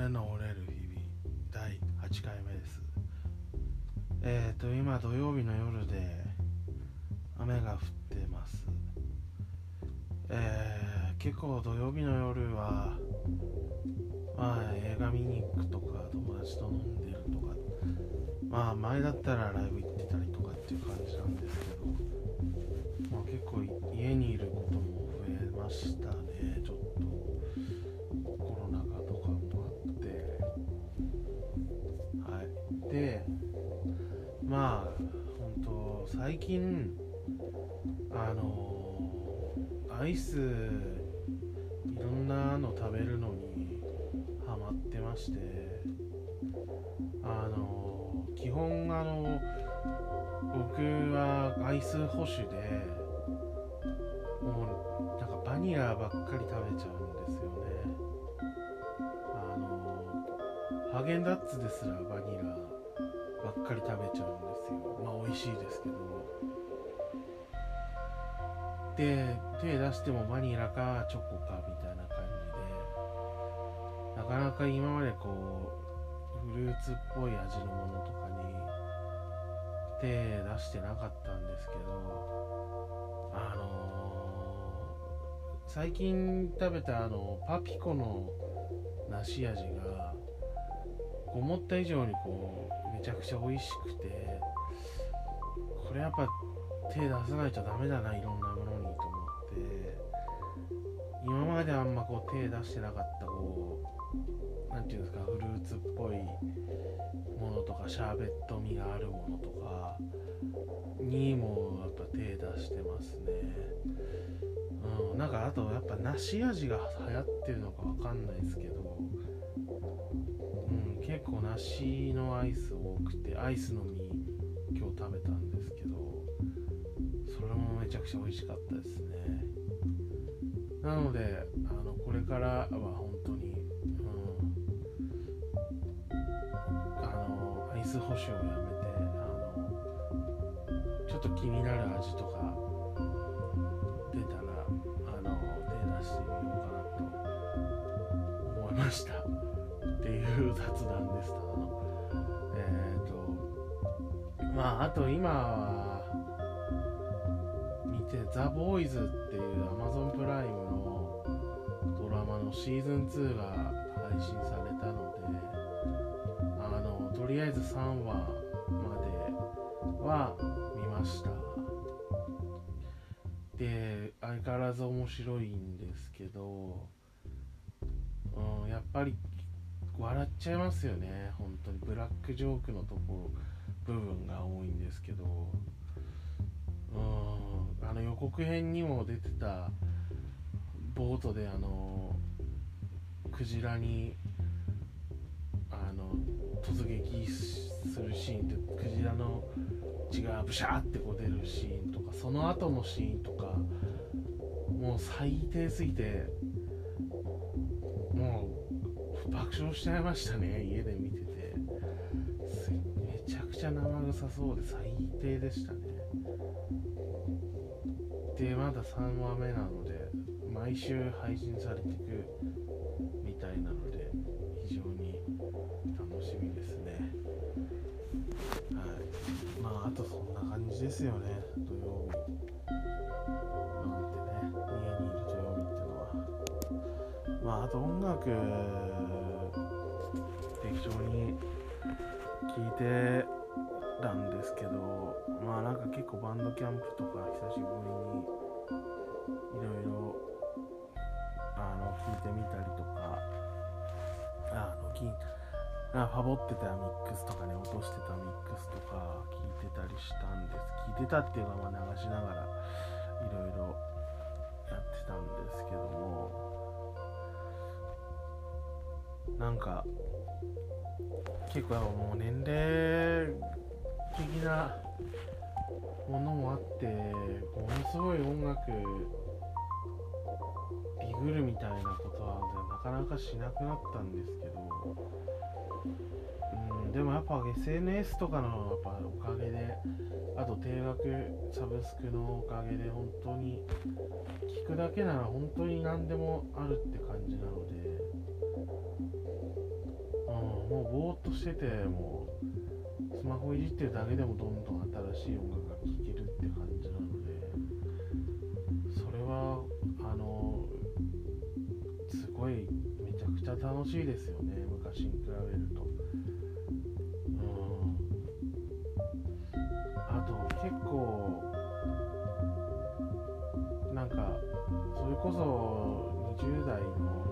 骨の折れる日々第8回目です。えっ、ー、と今土曜日の夜で雨が降ってます。えー、結構土曜日の夜はまあ映画見に行くとか友達と飲んでるとかまあ前だったらライブ行ってたりとかっていう感じなんですけど、まあ、結構家にいることも増えましたね。ちょっとでまあ本当最近あのアイスいろんなの食べるのにハマってましてあの基本あの僕はアイス保守でもうなんかバニラばっかり食べちゃうんですよね。あのハーゲンダッツですらバニラ。ばっかり食べちゃうんですよ。まあ美味しいですけど。で手出してもバニラかチョコかみたいな感じで。なかなか今までこうフルーツっぽい味のものとかに手出してなかったんですけど。あのー、最近食べたあのパピコの梨味が思った以上にこうめちゃくちゃ美味しくてこれやっぱ手出さないとダメだないろんなものにと思って今まであんまこう手出してなかったこう何て言うんですかフルーツっぽいものとかシャーベット味があるものとかにもやっぱ手出してますね。うんなんかあとやっぱ梨味が流行ってるのかわかんないですけど結構梨のアイス多くてアイスの実今日食べたんですけどそれもめちゃくちゃ美味しかったですね。なのであのこれからは本当に、うん、あのアイス保守をやめてあのちょっと気になる味とかいう雑談でしたえっ、ー、とまああと今は見て「ザ・ボーイズっていう Amazon プライムのドラマのシーズン2が配信されたのであのとりあえず3話までは見ました。で相変わらず面白いんですけど、うん、やっぱり笑っちゃいますよね本当に。ブラックジョークのところ部分が多いんですけど。うんあの予告編にも出てたボートであのクジラにあの突撃するシーンってクジラの血がブシャーってこう出るシーンとかその後のシーンとかもう最低すぎて爆笑しちゃいましたね。家で見てて。めちゃくちゃ生臭そうで最低でしたね。でまだ3話目なので毎週配信されていくみたいなので非常に楽しみですね。はい。まああとそんな感じですよね。土曜日。なんてね家にいる土曜日っていうのは。まああと音楽聴いてたんですけどまあなんか結構バンドキャンプとか久しぶりにいろいろあの聞いてみたりとかあのきあファボってたミックスとかね落としてたミックスとか聞いてたりしたんです。聞いてたっていうかま流しながらいろいろやってたんですけどもなんか結構もう年齢的なものもあってものすごい音楽ビグるみたいなことはなかなかしなくなったんですけどうんでもやっぱ SNS とかのやっぱおかげであと定額サブスクのおかげで本当に聞くだけなら本当に何でもあるって感じなのでもうぼーっとしててもうスマホいじってるだけでもどんどん新しい音楽が聴けるって感じなのでそれはあのすごいめちゃくちゃ楽しいですよね昔に比べると。うん。あと結構なんかそれこそ20代の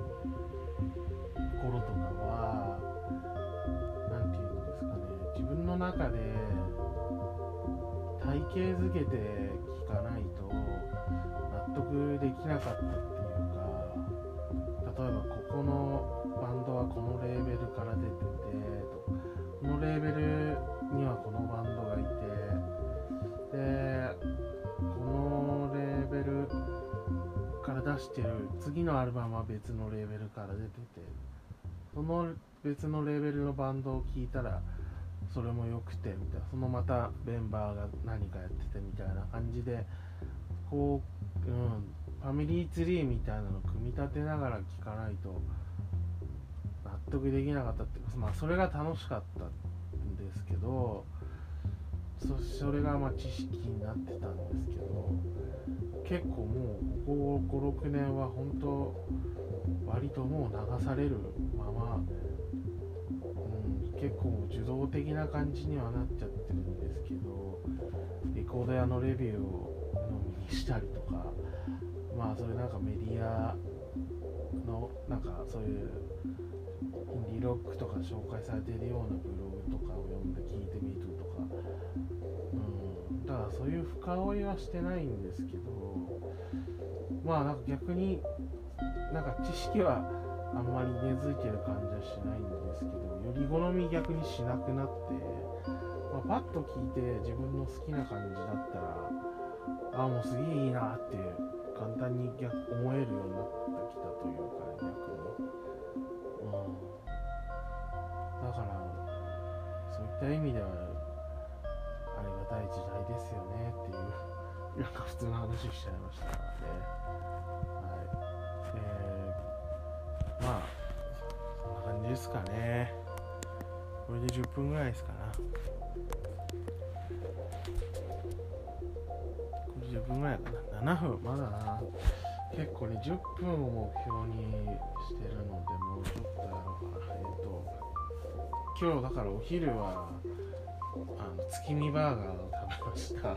中で体系づけて聞かないと納得できなかったっていうか例えばここのバンドはこのレーベルから出ててとこのレーベルにはこのバンドがいてでこのレーベルから出してる次のアルバムは別のレーベルから出ててその別のレーベルのバンドを聴いたらそれも良くてみたいな。そのまたメンバーが何かやっててみたいな感じでこう、うん、ファミリーツリーみたいなの組み立てながら聴かないと納得できなかったっていうかまあそれが楽しかったんですけどそそれがまあ知識になってたんですけど結構もうここ56年は本当割ともう流されるまま、結構受動的な感じにはなっちゃってるんですけどレコード屋のレビューを飲みにしたりとかまあそれなんかメディアのなんかそういうインディロックとか紹介されてるようなブログとかを読んで聞いてみるとか、うん、だからそういう深追いはしてないんですけどまあなんか逆になんか知識はあんまり根付いてる感じはしないんですけどより好み逆にしなくなって、まあ、パッと聞いて自分の好きな感じだったらああもうすげえいいなって簡単に逆思えるようになってきたというか逆に、うん、だからそういった意味ではありがたい時代ですよねっていうなんか普通の話しちゃいましたからね。ですかね。これで10分ぐらいですかな。これ10分ぐらいかな。7分まだな。結構ね10分を目標にしてるのでもうちょっとやろうかな。えっ、と今日だからお昼はあの月見バーガーを食べました。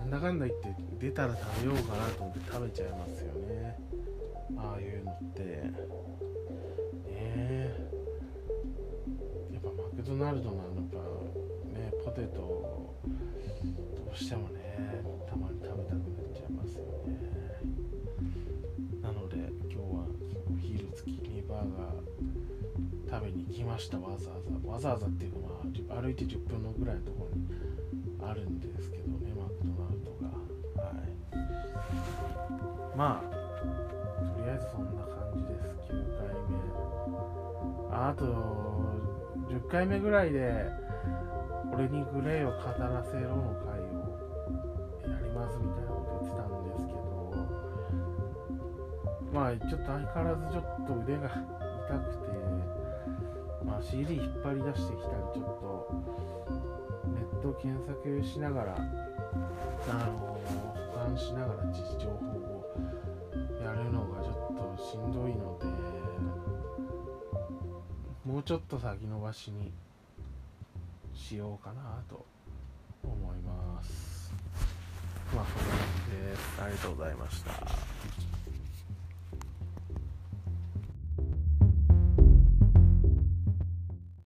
なんだかんだ言って出たら食べようかなと思って食べちゃいますよね。ああいうのって。ナルドのやっぱねポテトどうしてもねたまに食べたくなっちゃいますよねなので今日はお昼月見バーガー食べに来ましたわざわざわざわざっていうかまあ歩いて10分のぐらいのところにあるんですけどねマクドナルドがはいまあとりあえずそんな感じです9回目あと10回目ぐらいで俺にグレーを語らせろの回をやりますみたいなこと言ってたんですけどまあちょっと相変わらずちょっと腕が痛くてまあ CD 引っ張り出してきたりちょっとネット検索しながらあの保管しながら情報をやるのがちょっとしんどいのでもうちょっと先延ばしにしようかなと思います。まあそんな感じです。ありがとうございました。